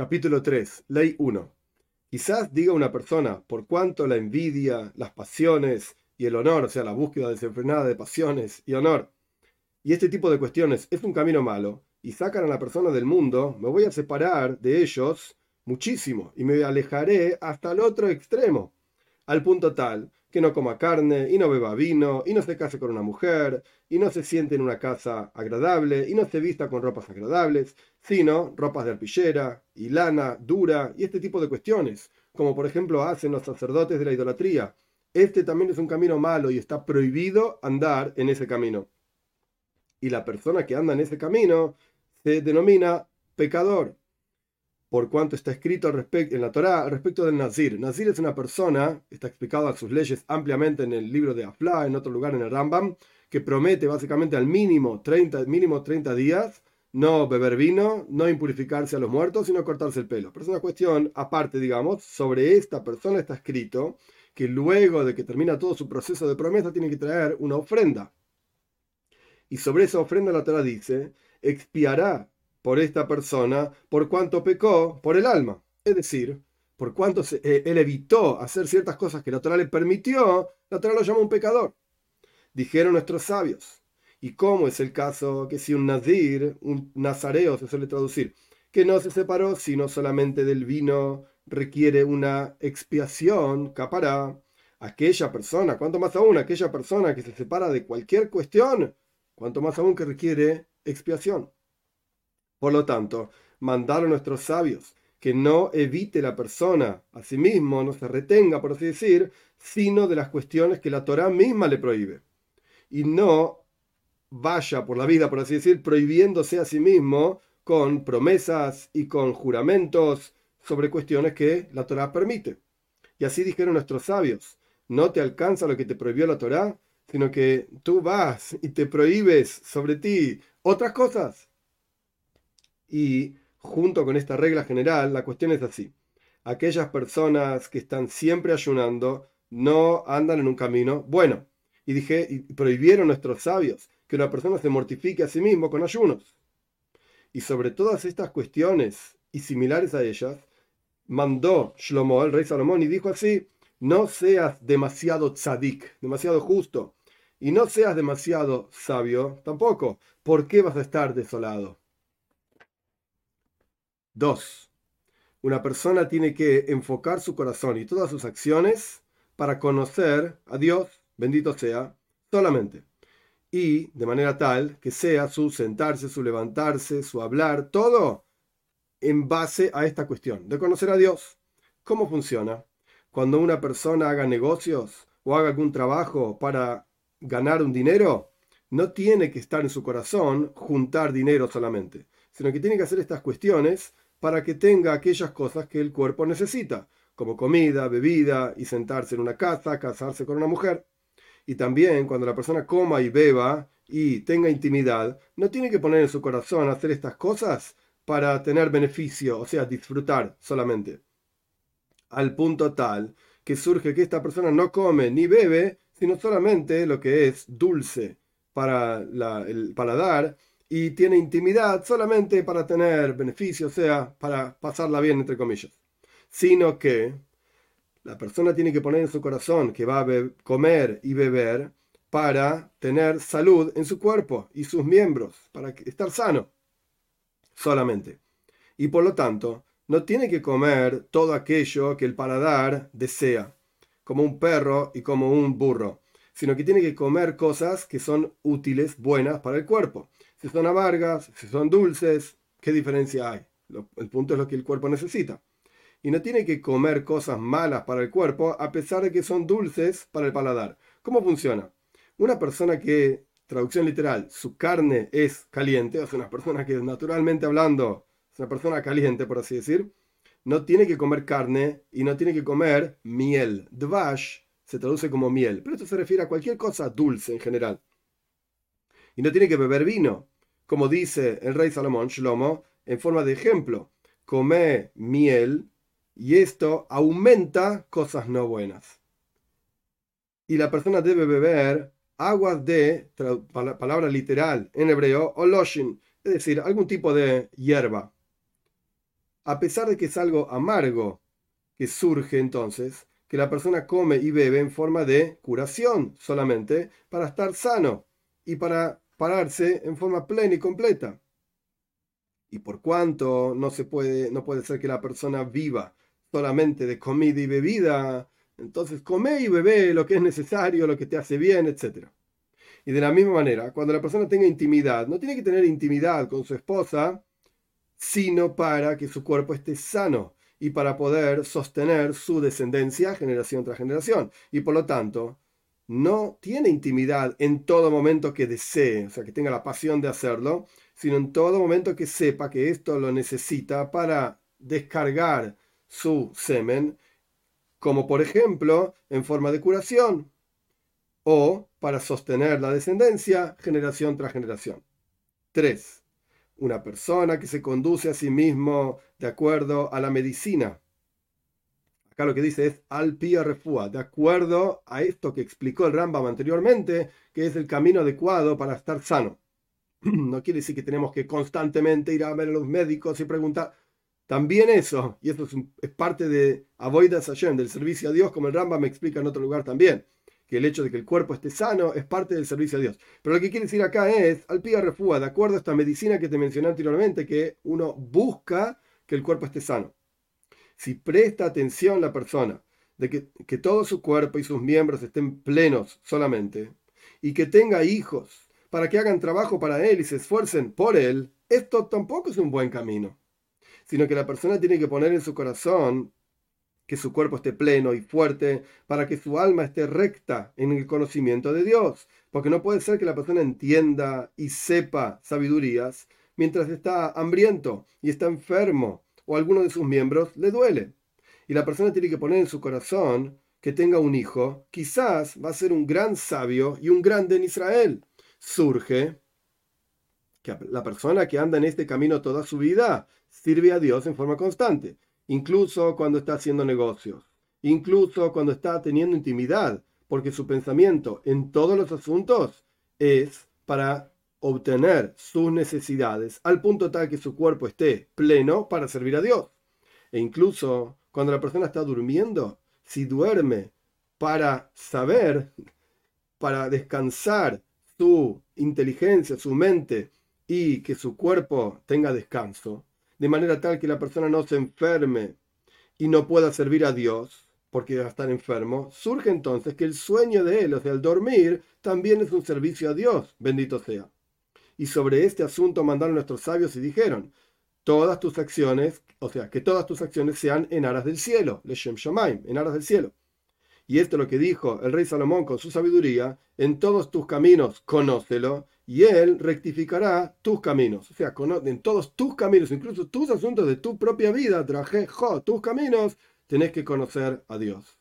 Capítulo 3, Ley 1. Quizás diga una persona, por cuanto la envidia, las pasiones y el honor, o sea, la búsqueda desenfrenada de pasiones y honor, y este tipo de cuestiones es un camino malo, y sacan a la persona del mundo, me voy a separar de ellos muchísimo y me alejaré hasta el otro extremo, al punto tal que no coma carne y no beba vino y no se case con una mujer y no se siente en una casa agradable y no se vista con ropas agradables, sino ropas de arpillera y lana dura y este tipo de cuestiones, como por ejemplo hacen los sacerdotes de la idolatría. Este también es un camino malo y está prohibido andar en ese camino. Y la persona que anda en ese camino se denomina pecador por cuanto está escrito en la Torá respecto del Nazir. Nazir es una persona, está explicado a sus leyes ampliamente en el libro de Afla, en otro lugar en el Rambam, que promete básicamente al mínimo 30, mínimo 30 días no beber vino, no impurificarse a los muertos, sino cortarse el pelo. Pero es una cuestión aparte, digamos, sobre esta persona está escrito que luego de que termina todo su proceso de promesa tiene que traer una ofrenda. Y sobre esa ofrenda la Torah dice, expiará por esta persona por cuanto pecó por el alma. Es decir, por cuanto eh, él evitó hacer ciertas cosas que la Torah le permitió, la Torah lo llamó un pecador. Dijeron nuestros sabios. ¿Y cómo es el caso que si un nazir, un nazareo se suele traducir, que no se separó sino solamente del vino, requiere una expiación, capará? Aquella persona, cuanto más aún aquella persona que se separa de cualquier cuestión, cuanto más aún que requiere expiación. Por lo tanto, mandaron nuestros sabios que no evite la persona a sí mismo, no se retenga, por así decir, sino de las cuestiones que la Torah misma le prohíbe. Y no vaya por la vida, por así decir, prohibiéndose a sí mismo con promesas y con juramentos sobre cuestiones que la Torah permite. Y así dijeron nuestros sabios, no te alcanza lo que te prohibió la Torah, sino que tú vas y te prohíbes sobre ti otras cosas y junto con esta regla general, la cuestión es así. Aquellas personas que están siempre ayunando no andan en un camino bueno. Y dije, prohibieron nuestros sabios que una persona se mortifique a sí mismo con ayunos. Y sobre todas estas cuestiones y similares a ellas, mandó Shlomo, el rey Salomón, y dijo así, no seas demasiado tzadik, demasiado justo, y no seas demasiado sabio tampoco. ¿Por qué vas a estar desolado? 2. Una persona tiene que enfocar su corazón y todas sus acciones para conocer a Dios, bendito sea, solamente. Y de manera tal que sea su sentarse, su levantarse, su hablar, todo en base a esta cuestión de conocer a Dios. ¿Cómo funciona? Cuando una persona haga negocios o haga algún trabajo para ganar un dinero, no tiene que estar en su corazón juntar dinero solamente, sino que tiene que hacer estas cuestiones para que tenga aquellas cosas que el cuerpo necesita, como comida, bebida y sentarse en una casa, casarse con una mujer. Y también cuando la persona coma y beba y tenga intimidad, no tiene que poner en su corazón hacer estas cosas para tener beneficio, o sea, disfrutar solamente. Al punto tal que surge que esta persona no come ni bebe, sino solamente lo que es dulce para el paladar y tiene intimidad solamente para tener beneficio, o sea, para pasarla bien, entre comillas, sino que la persona tiene que poner en su corazón que va a comer y beber para tener salud en su cuerpo y sus miembros, para estar sano solamente. Y por lo tanto, no tiene que comer todo aquello que el paladar desea, como un perro y como un burro, sino que tiene que comer cosas que son útiles, buenas para el cuerpo si son amargas, si son dulces, ¿qué diferencia hay? el punto es lo que el cuerpo necesita. Y no tiene que comer cosas malas para el cuerpo a pesar de que son dulces para el paladar. ¿Cómo funciona? Una persona que, traducción literal, su carne es caliente, o sea, una persona que naturalmente hablando es una persona caliente, por así decir, no tiene que comer carne y no tiene que comer miel. Dvash se traduce como miel, pero esto se refiere a cualquier cosa dulce en general. Y no tiene que beber vino, como dice el rey Salomón, Shlomo, en forma de ejemplo, come miel y esto aumenta cosas no buenas. Y la persona debe beber aguas de, palabra literal en hebreo, oloshin, es decir, algún tipo de hierba. a pesar de que es algo amargo que surge entonces, que la persona come y bebe en forma de curación solamente para estar sano y para pararse en forma plena y completa. Y por cuanto no se puede, no puede ser que la persona viva solamente de comida y bebida, entonces come y bebe lo que es necesario, lo que te hace bien, etc. Y de la misma manera, cuando la persona tenga intimidad, no tiene que tener intimidad con su esposa, sino para que su cuerpo esté sano y para poder sostener su descendencia generación tras generación. Y por lo tanto, no tiene intimidad en todo momento que desee, o sea, que tenga la pasión de hacerlo, sino en todo momento que sepa que esto lo necesita para descargar su semen, como por ejemplo en forma de curación o para sostener la descendencia generación tras generación. 3. Una persona que se conduce a sí mismo de acuerdo a la medicina. Acá lo que dice es al pia refúa, de acuerdo a esto que explicó el Rambam anteriormente, que es el camino adecuado para estar sano. No quiere decir que tenemos que constantemente ir a ver a los médicos y preguntar. También eso, y eso es, parte de Avoidas Hashem, del servicio a Dios, como el Rambam me explica en otro lugar también, que el hecho de que el cuerpo esté sano es parte del servicio a Dios. Pero lo que quiere decir acá es, al pie refúa, de acuerdo a esta medicina que te mencioné anteriormente, que uno busca que el cuerpo esté sano. Si presta atención la persona de que, que todo su cuerpo y sus miembros estén plenos solamente, y que tenga hijos, para que hagan trabajo para él y se esfuercen por él, esto tampoco es un buen camino, sino que la persona tiene que poner en su corazón que su cuerpo esté pleno y fuerte para que su alma esté recta en el conocimiento de Dios, porque no puede ser que la persona entienda y sepa sabidurías mientras está hambriento y está enfermo o alguno de sus miembros le duele. Y la persona tiene que poner en su corazón que tenga un hijo, quizás va a ser un gran sabio y un grande en Israel, surge que la persona que anda en este camino toda su vida sirve a Dios en forma constante, incluso cuando está haciendo negocios, incluso cuando está teniendo intimidad, porque su pensamiento en todos los asuntos es para obtener sus necesidades al punto tal que su cuerpo esté pleno para servir a Dios. E incluso cuando la persona está durmiendo, si duerme para saber, para descansar su inteligencia, su mente y que su cuerpo tenga descanso, de manera tal que la persona no se enferme y no pueda servir a Dios porque va a estar enfermo, surge entonces que el sueño de él, o sea, el dormir, también es un servicio a Dios, bendito sea. Y sobre este asunto mandaron nuestros sabios y dijeron, todas tus acciones, o sea, que todas tus acciones sean en aras del cielo, Leshem Shamaim, en aras del cielo. Y esto es lo que dijo el rey Salomón con su sabiduría, en todos tus caminos conócelo, y él rectificará tus caminos. O sea, en todos tus caminos, incluso tus asuntos de tu propia vida, traje, tus caminos, tenés que conocer a Dios.